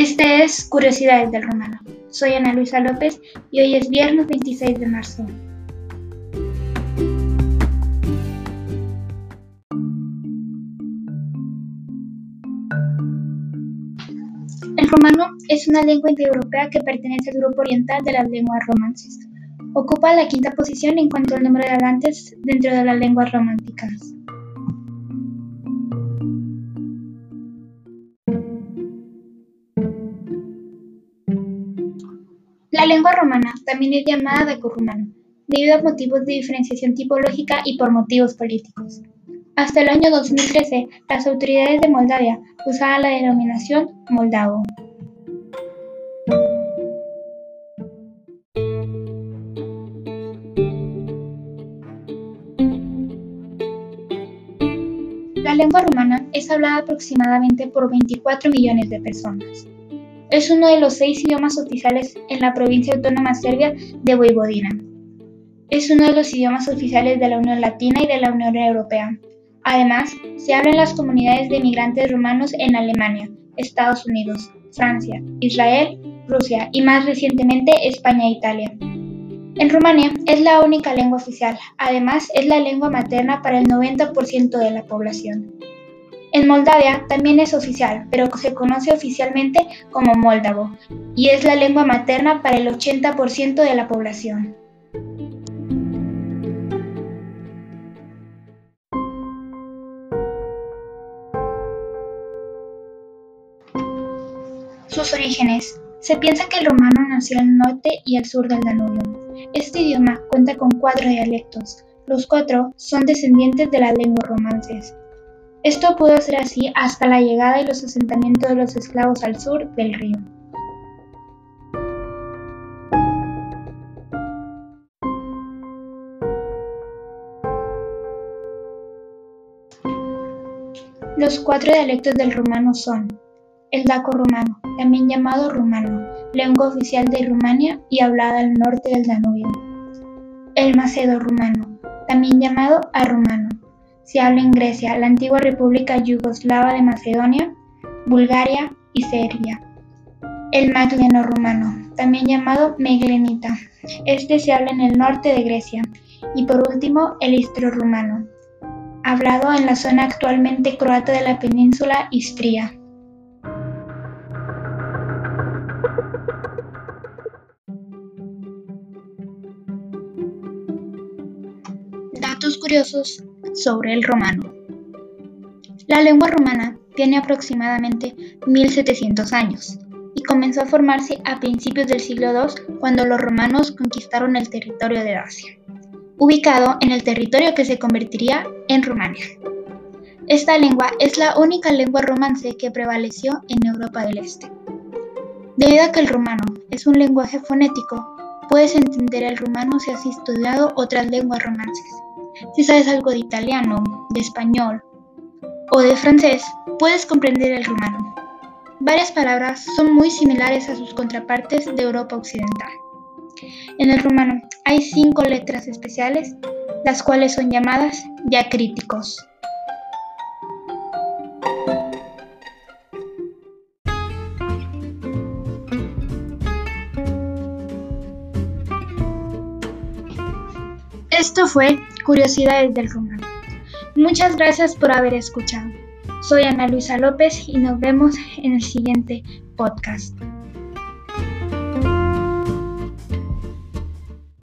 Este es Curiosidades del Romano. Soy Ana Luisa López y hoy es viernes 26 de marzo. El romano es una lengua indoeuropea que pertenece al grupo oriental de las lenguas romances. Ocupa la quinta posición en cuanto al número de hablantes dentro de las lenguas románticas. La lengua romana también es llamada daco-rumano, debido a motivos de diferenciación tipológica y por motivos políticos. Hasta el año 2013, las autoridades de Moldavia usaban la denominación moldavo. La lengua rumana es hablada aproximadamente por 24 millones de personas. Es uno de los seis idiomas oficiales en la provincia autónoma serbia de Voivodina. Es uno de los idiomas oficiales de la Unión Latina y de la Unión Europea. Además, se habla en las comunidades de migrantes rumanos en Alemania, Estados Unidos, Francia, Israel, Rusia y más recientemente España e Italia. En Rumania es la única lengua oficial, además es la lengua materna para el 90% de la población. En Moldavia también es oficial, pero se conoce oficialmente como moldavo, y es la lengua materna para el 80% de la población. Sus orígenes. Se piensa que el romano nació al norte y al sur del Danubio. Este idioma cuenta con cuatro dialectos. Los cuatro son descendientes de las lenguas romances. Esto pudo ser así hasta la llegada y los asentamientos de los esclavos al sur del río. Los cuatro dialectos del rumano son el daco-rumano, también llamado rumano, lengua oficial de Rumania y hablada al norte del Danubio. El macedo-rumano, también llamado arrumano, se habla en Grecia, la antigua República Yugoslava de Macedonia, Bulgaria y Serbia. El magleno rumano, también llamado meglenita. Este se habla en el norte de Grecia. Y por último, el istro rumano, hablado en la zona actualmente croata de la península Istria. Datos curiosos sobre el romano. La lengua romana tiene aproximadamente 1700 años y comenzó a formarse a principios del siglo II cuando los romanos conquistaron el territorio de Dacia, ubicado en el territorio que se convertiría en Rumania. Esta lengua es la única lengua romance que prevaleció en Europa del Este. Debido a que el rumano es un lenguaje fonético, puedes entender el rumano si has estudiado otras lenguas romances. Si sabes algo de italiano, de español o de francés, puedes comprender el rumano. Varias palabras son muy similares a sus contrapartes de Europa Occidental. En el rumano hay cinco letras especiales, las cuales son llamadas diacríticos. Esto fue Curiosidades del Romano. Muchas gracias por haber escuchado. Soy Ana Luisa López y nos vemos en el siguiente podcast.